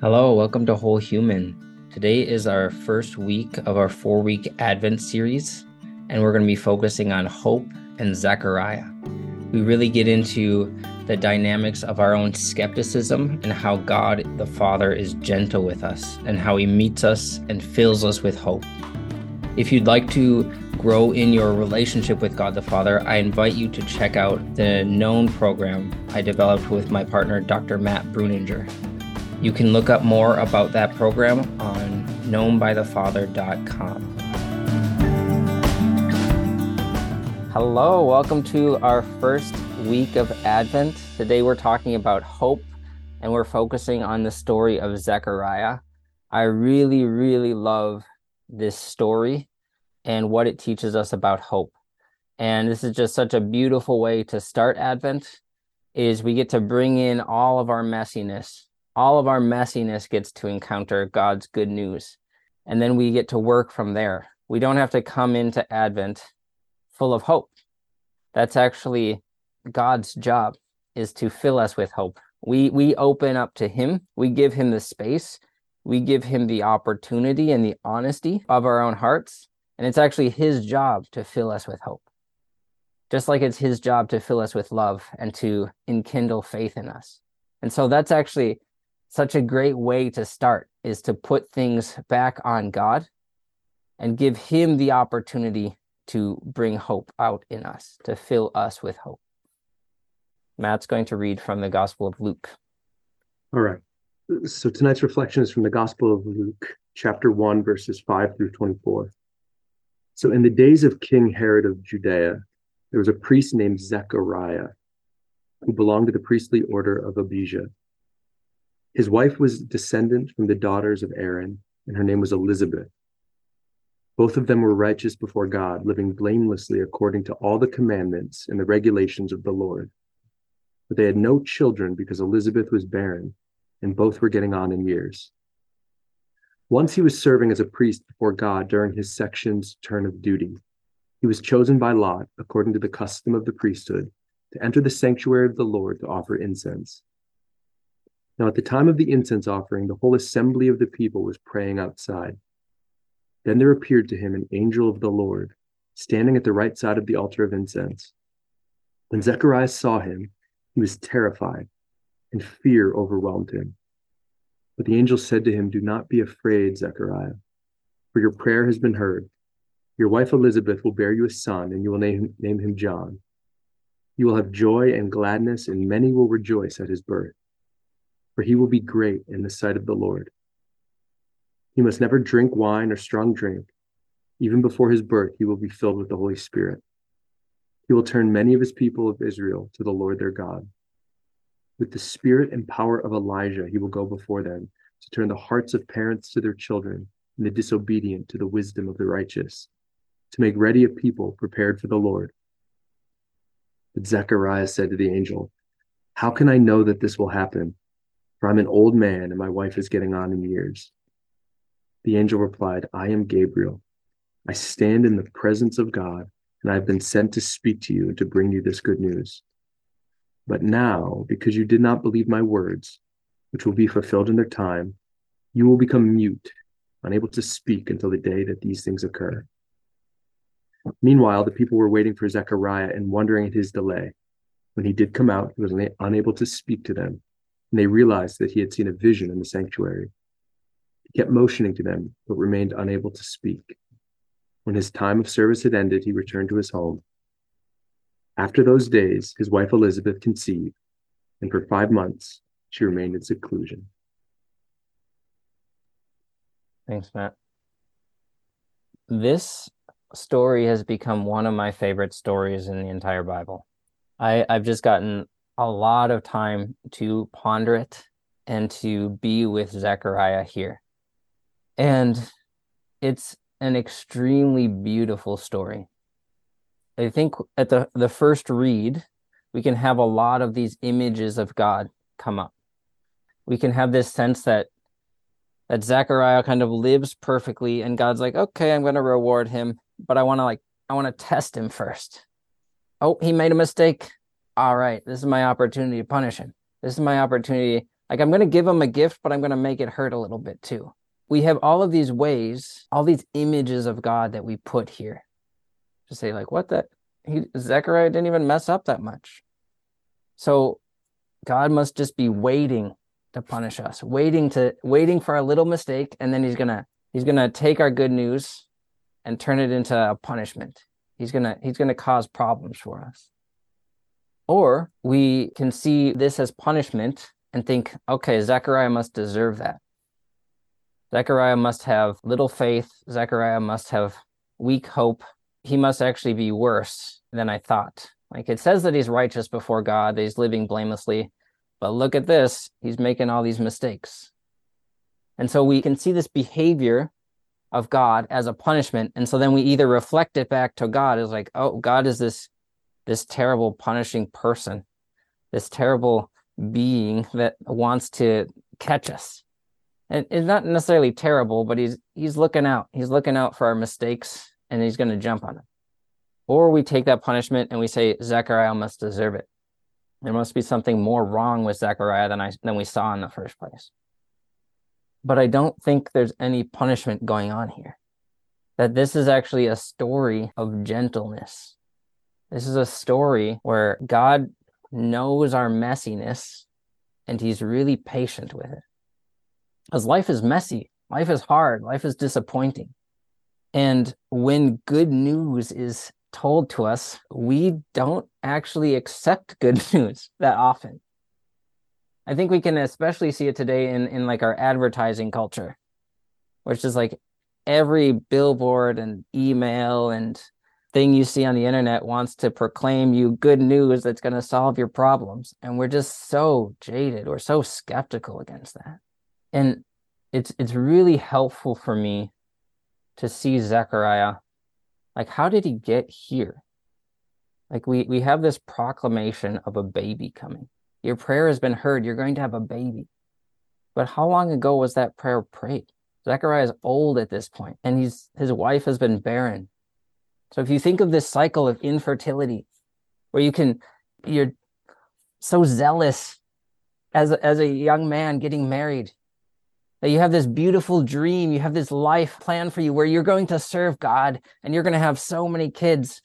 Hello, welcome to Whole Human. Today is our first week of our four week Advent series, and we're going to be focusing on hope and Zechariah. We really get into the dynamics of our own skepticism and how God the Father is gentle with us and how he meets us and fills us with hope. If you'd like to grow in your relationship with God the Father, I invite you to check out the Known program I developed with my partner, Dr. Matt Breuninger. You can look up more about that program on knownbythefather.com. Hello, welcome to our first week of Advent. Today we're talking about hope and we're focusing on the story of Zechariah. I really, really love this story and what it teaches us about hope. And this is just such a beautiful way to start Advent is we get to bring in all of our messiness all of our messiness gets to encounter God's good news. And then we get to work from there. We don't have to come into Advent full of hope. That's actually God's job is to fill us with hope. We we open up to him. We give him the space. We give him the opportunity and the honesty of our own hearts, and it's actually his job to fill us with hope. Just like it's his job to fill us with love and to enkindle faith in us. And so that's actually such a great way to start is to put things back on God and give him the opportunity to bring hope out in us, to fill us with hope. Matt's going to read from the Gospel of Luke. All right. So tonight's reflection is from the Gospel of Luke, chapter 1, verses 5 through 24. So in the days of King Herod of Judea, there was a priest named Zechariah who belonged to the priestly order of Abijah. His wife was descendant from the daughters of Aaron, and her name was Elizabeth. Both of them were righteous before God, living blamelessly according to all the commandments and the regulations of the Lord. But they had no children because Elizabeth was barren, and both were getting on in years. Once he was serving as a priest before God during his section's turn of duty. He was chosen by Lot, according to the custom of the priesthood, to enter the sanctuary of the Lord to offer incense. Now, at the time of the incense offering, the whole assembly of the people was praying outside. Then there appeared to him an angel of the Lord, standing at the right side of the altar of incense. When Zacharias saw him, he was terrified, and fear overwhelmed him. But the angel said to him, Do not be afraid, Zechariah, for your prayer has been heard. Your wife Elizabeth will bear you a son, and you will name, name him John. You will have joy and gladness, and many will rejoice at his birth for he will be great in the sight of the Lord. He must never drink wine or strong drink. Even before his birth, he will be filled with the Holy Spirit. He will turn many of his people of Israel to the Lord their God. With the spirit and power of Elijah, he will go before them to turn the hearts of parents to their children and the disobedient to the wisdom of the righteous, to make ready a people prepared for the Lord. But Zechariah said to the angel, How can I know that this will happen? For I'm an old man and my wife is getting on in years. The angel replied, I am Gabriel. I stand in the presence of God, and I have been sent to speak to you and to bring you this good news. But now, because you did not believe my words, which will be fulfilled in their time, you will become mute, unable to speak until the day that these things occur. Meanwhile, the people were waiting for Zechariah and wondering at his delay. When he did come out, he was unable to speak to them and they realized that he had seen a vision in the sanctuary. He kept motioning to them, but remained unable to speak. When his time of service had ended, he returned to his home. After those days, his wife Elizabeth conceived, and for five months she remained in seclusion. Thanks, Matt. This story has become one of my favorite stories in the entire Bible. I, I've just gotten a lot of time to ponder it and to be with Zechariah here. And it's an extremely beautiful story. I think at the, the first read, we can have a lot of these images of God come up. We can have this sense that that Zechariah kind of lives perfectly and God's like, okay, I'm gonna reward him, but I wanna like I wanna test him first. Oh, he made a mistake all right, this is my opportunity to punish him. This is my opportunity Like I'm going to give him a gift, but I'm going to make it hurt a little bit too. We have all of these ways, all these images of God that we put here to say, like, what that he Zechariah didn't even mess up that much. So God must just be waiting to punish us, waiting to waiting for a little mistake, and then he's gonna he's gonna take our good news and turn it into a punishment. He's gonna he's gonna cause problems for us. Or we can see this as punishment and think, okay, Zechariah must deserve that. Zechariah must have little faith. Zechariah must have weak hope. He must actually be worse than I thought. Like it says that he's righteous before God, that he's living blamelessly. But look at this, he's making all these mistakes. And so we can see this behavior of God as a punishment. And so then we either reflect it back to God as like, oh, God is this this terrible punishing person, this terrible being that wants to catch us. And it's not necessarily terrible, but he's he's looking out. He's looking out for our mistakes and he's going to jump on it. Or we take that punishment and we say Zechariah must deserve it. There must be something more wrong with Zechariah than I than we saw in the first place. But I don't think there's any punishment going on here. That this is actually a story of gentleness. This is a story where God knows our messiness and he's really patient with it. Because life is messy, life is hard, life is disappointing. And when good news is told to us, we don't actually accept good news that often. I think we can especially see it today in, in like our advertising culture, which is like every billboard and email and thing you see on the internet wants to proclaim you good news that's going to solve your problems. And we're just so jaded. We're so skeptical against that. And it's it's really helpful for me to see Zechariah like, how did he get here? Like, we, we have this proclamation of a baby coming. Your prayer has been heard. You're going to have a baby. But how long ago was that prayer prayed? Zechariah is old at this point, and he's his wife has been barren. So if you think of this cycle of infertility, where you can, you're so zealous as a, as a young man getting married, that you have this beautiful dream, you have this life plan for you where you're going to serve God and you're going to have so many kids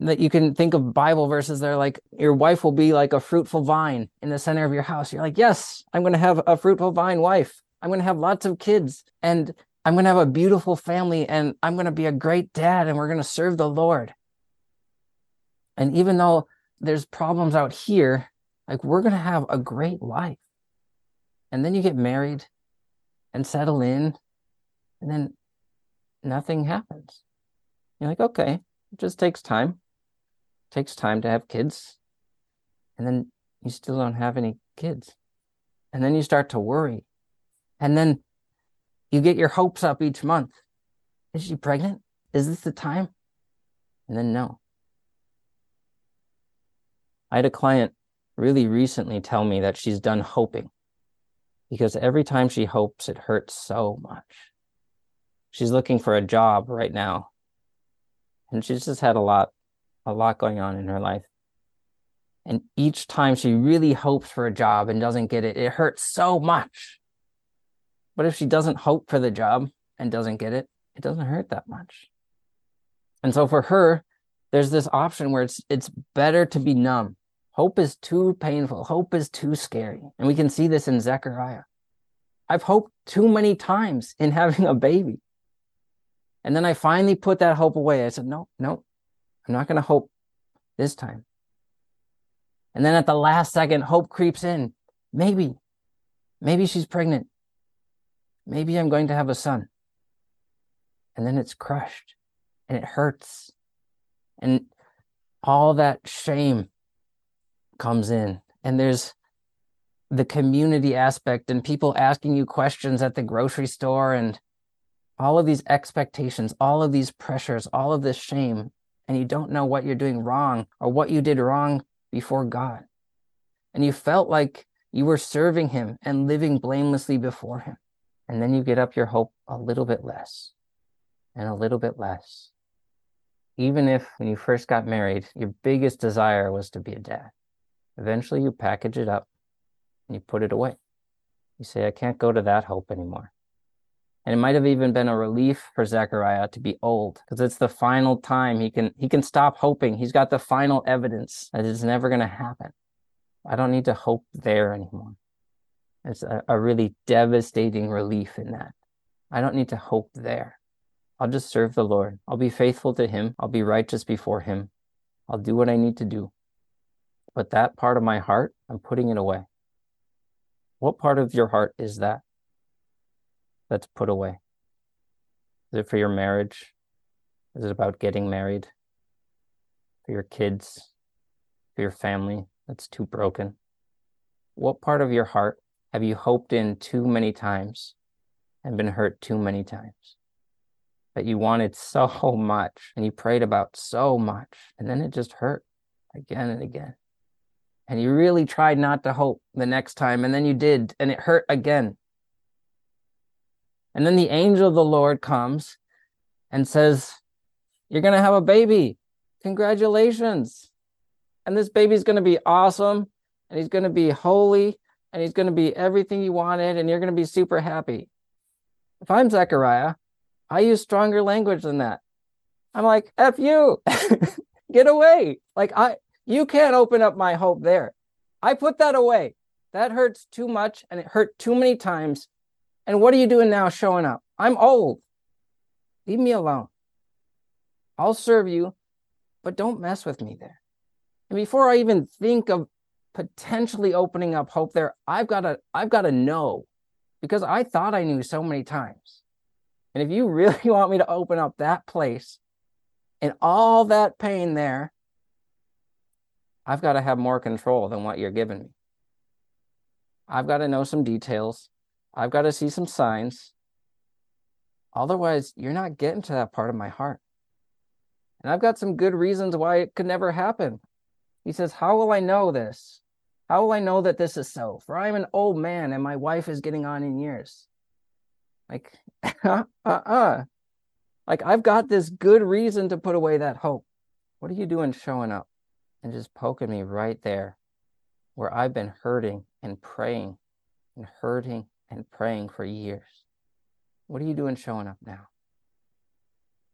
that you can think of Bible verses that are like, your wife will be like a fruitful vine in the center of your house. You're like, yes, I'm going to have a fruitful vine wife. I'm going to have lots of kids and I'm going to have a beautiful family and I'm going to be a great dad and we're going to serve the Lord. And even though there's problems out here, like we're going to have a great life. And then you get married and settle in, and then nothing happens. You're like, okay, it just takes time. It takes time to have kids. And then you still don't have any kids. And then you start to worry. And then you get your hopes up each month. Is she pregnant? Is this the time? And then no. I had a client really recently tell me that she's done hoping because every time she hopes, it hurts so much. She's looking for a job right now, and she's just had a lot, a lot going on in her life. And each time she really hopes for a job and doesn't get it, it hurts so much. But if she doesn't hope for the job and doesn't get it, it doesn't hurt that much. And so for her, there's this option where it's it's better to be numb Hope is too painful. Hope is too scary. And we can see this in Zechariah. I've hoped too many times in having a baby. And then I finally put that hope away. I said, no, no, I'm not going to hope this time. And then at the last second, hope creeps in. Maybe, maybe she's pregnant. Maybe I'm going to have a son. And then it's crushed and it hurts. And all that shame comes in and there's the community aspect and people asking you questions at the grocery store and all of these expectations, all of these pressures, all of this shame, and you don't know what you're doing wrong or what you did wrong before God. And you felt like you were serving Him and living blamelessly before Him. And then you get up your hope a little bit less and a little bit less. Even if when you first got married, your biggest desire was to be a dad. Eventually, you package it up and you put it away. You say, I can't go to that hope anymore. And it might have even been a relief for Zechariah to be old because it's the final time he can he can stop hoping. He's got the final evidence that it's never going to happen. I don't need to hope there anymore. It's a, a really devastating relief in that. I don't need to hope there. I'll just serve the Lord. I'll be faithful to him. I'll be righteous before him. I'll do what I need to do. But that part of my heart, I'm putting it away. What part of your heart is that? That's put away. Is it for your marriage? Is it about getting married? For your kids? For your family that's too broken? What part of your heart have you hoped in too many times and been hurt too many times? That you wanted so much and you prayed about so much, and then it just hurt again and again. And you really tried not to hope the next time and then you did and it hurt again. And then the angel of the lord comes and says you're going to have a baby. Congratulations. And this baby's going to be awesome and he's going to be holy and he's going to be everything you wanted and you're going to be super happy if i'm zechariah i use stronger language than that i'm like f you get away like i you can't open up my hope there. I put that away. That hurts too much and it hurt too many times. And what are you doing now showing up? I'm old. Leave me alone. I'll serve you, but don't mess with me there. And before I even think of potentially opening up hope there, I've got to I've got to know because I thought I knew so many times. And if you really want me to open up that place and all that pain there, I've got to have more control than what you're giving me. I've got to know some details. I've got to see some signs. Otherwise, you're not getting to that part of my heart. And I've got some good reasons why it could never happen. He says, How will I know this? How will I know that this is so? For I'm an old man and my wife is getting on in years. Like, uh uh uh. Like, I've got this good reason to put away that hope. What are you doing showing up? and just poking me right there where I've been hurting and praying and hurting and praying for years. What are you doing showing up now?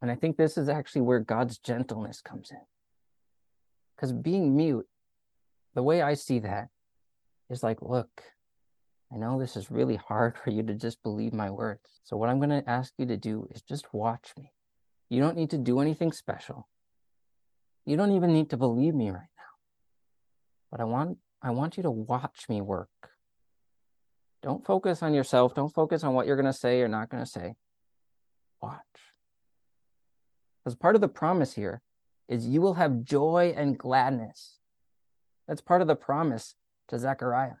And I think this is actually where God's gentleness comes in. Because being mute, the way I see that is like, look, I know this is really hard for you to just believe my words. So, what I'm going to ask you to do is just watch me. You don't need to do anything special. You don't even need to believe me right now. But I want I want you to watch me work. Don't focus on yourself. Don't focus on what you're going to say or not going to say. Watch. Because part of the promise here is you will have joy and gladness. That's part of the promise to Zechariah.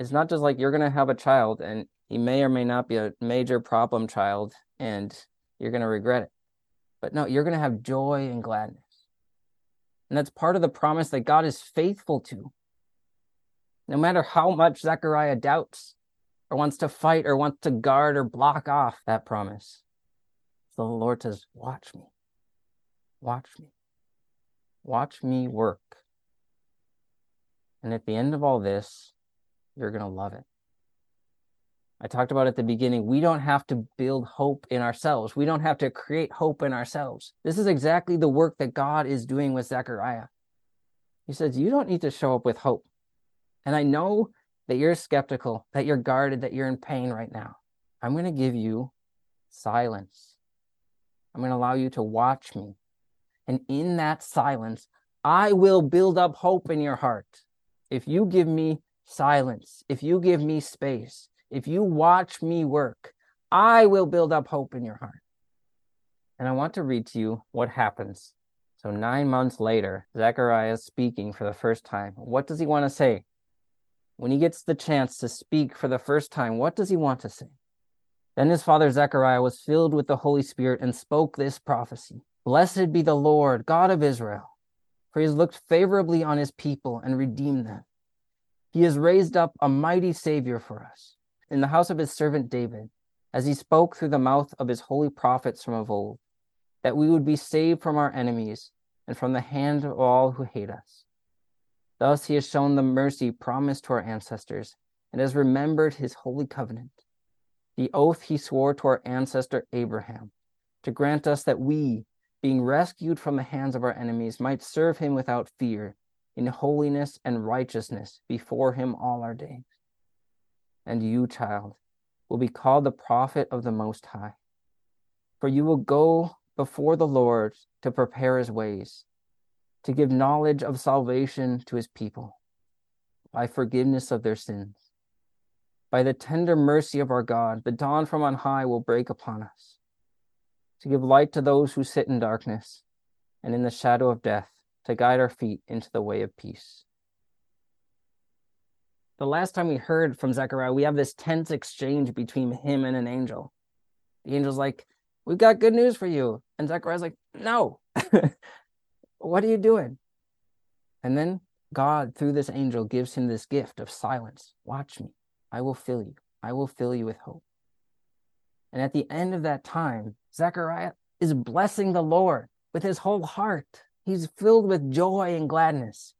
It's not just like you're going to have a child and he may or may not be a major problem child and you're going to regret it. But no, you're going to have joy and gladness. And that's part of the promise that God is faithful to. No matter how much Zechariah doubts or wants to fight or wants to guard or block off that promise, the Lord says, Watch me. Watch me. Watch me work. And at the end of all this, you're going to love it. I talked about at the beginning, we don't have to build hope in ourselves. We don't have to create hope in ourselves. This is exactly the work that God is doing with Zechariah. He says, You don't need to show up with hope. And I know that you're skeptical, that you're guarded, that you're in pain right now. I'm going to give you silence. I'm going to allow you to watch me. And in that silence, I will build up hope in your heart. If you give me silence, if you give me space, if you watch me work, I will build up hope in your heart. And I want to read to you what happens. So, nine months later, Zechariah is speaking for the first time. What does he want to say? When he gets the chance to speak for the first time, what does he want to say? Then his father Zechariah was filled with the Holy Spirit and spoke this prophecy Blessed be the Lord, God of Israel, for he has looked favorably on his people and redeemed them. He has raised up a mighty Savior for us in the house of his servant David, as he spoke through the mouth of his holy prophets from of old, that we would be saved from our enemies and from the hand of all who hate us. Thus he has shown the mercy promised to our ancestors and has remembered his holy covenant, the oath he swore to our ancestor Abraham, to grant us that we, being rescued from the hands of our enemies, might serve him without fear, in holiness and righteousness before him all our days. And you, child, will be called the prophet of the Most High. For you will go before the Lord to prepare his ways, to give knowledge of salvation to his people by forgiveness of their sins. By the tender mercy of our God, the dawn from on high will break upon us, to give light to those who sit in darkness and in the shadow of death, to guide our feet into the way of peace. The last time we heard from Zechariah, we have this tense exchange between him and an angel. The angel's like, We've got good news for you. And Zechariah's like, No, what are you doing? And then God, through this angel, gives him this gift of silence. Watch me. I will fill you. I will fill you with hope. And at the end of that time, Zechariah is blessing the Lord with his whole heart. He's filled with joy and gladness.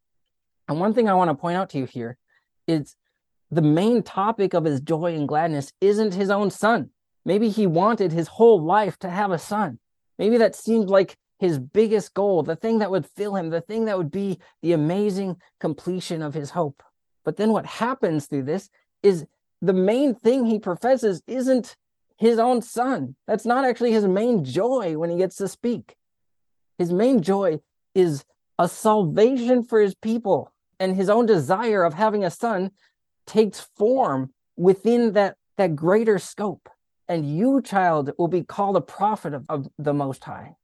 And one thing I want to point out to you here is the main topic of his joy and gladness isn't his own son. Maybe he wanted his whole life to have a son. Maybe that seemed like his biggest goal, the thing that would fill him, the thing that would be the amazing completion of his hope. But then what happens through this is the main thing he professes isn't his own son. That's not actually his main joy when he gets to speak. His main joy is a salvation for his people, and his own desire of having a son takes form within that, that greater scope and you, child, will be called a prophet of, of the Most High.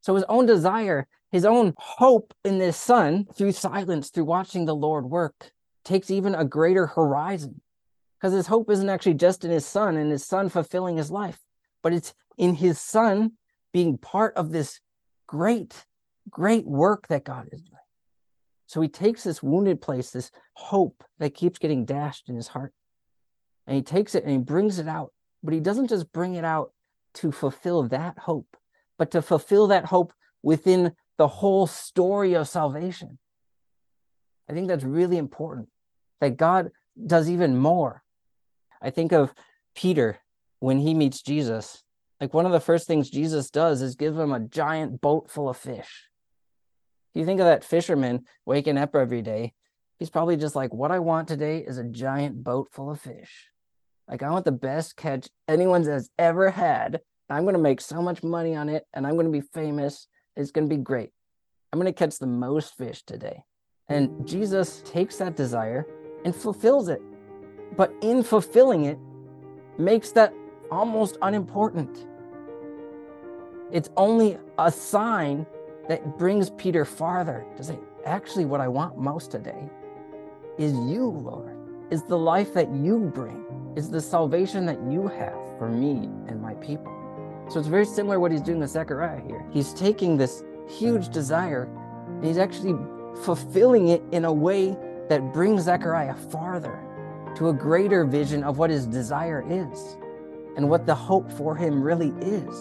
So his own desire, his own hope in this son through silence, through watching the Lord work, takes even a greater horizon. Because his hope isn't actually just in his son and his son fulfilling his life, but it's in his son being part of this great, great work that God is doing. So he takes this wounded place, this hope that keeps getting dashed in his heart, and he takes it and he brings it out but he doesn't just bring it out to fulfill that hope, but to fulfill that hope within the whole story of salvation. I think that's really important that God does even more. I think of Peter when he meets Jesus. Like one of the first things Jesus does is give him a giant boat full of fish. If you think of that fisherman waking up every day, he's probably just like, What I want today is a giant boat full of fish. Like I want the best catch anyone has ever had. I'm going to make so much money on it and I'm going to be famous. It's going to be great. I'm going to catch the most fish today. And Jesus takes that desire and fulfills it. But in fulfilling it, makes that almost unimportant. It's only a sign that brings Peter farther to say, actually, what I want most today is you, Lord, is the life that you bring is the salvation that you have for me and my people. So it's very similar what he's doing with Zechariah here. He's taking this huge desire and he's actually fulfilling it in a way that brings Zechariah farther to a greater vision of what his desire is and what the hope for him really is.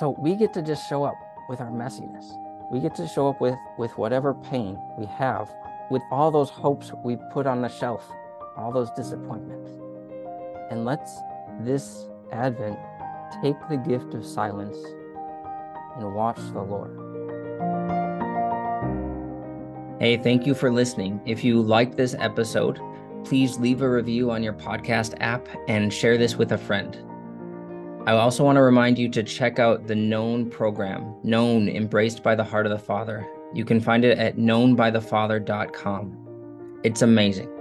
So we get to just show up with our messiness. We get to show up with, with whatever pain we have, with all those hopes we put on the shelf, all those disappointments. And let's this Advent take the gift of silence and watch the Lord. Hey, thank you for listening. If you liked this episode, please leave a review on your podcast app and share this with a friend. I also want to remind you to check out the Known program, Known Embraced by the Heart of the Father. You can find it at knownbythefather.com. It's amazing.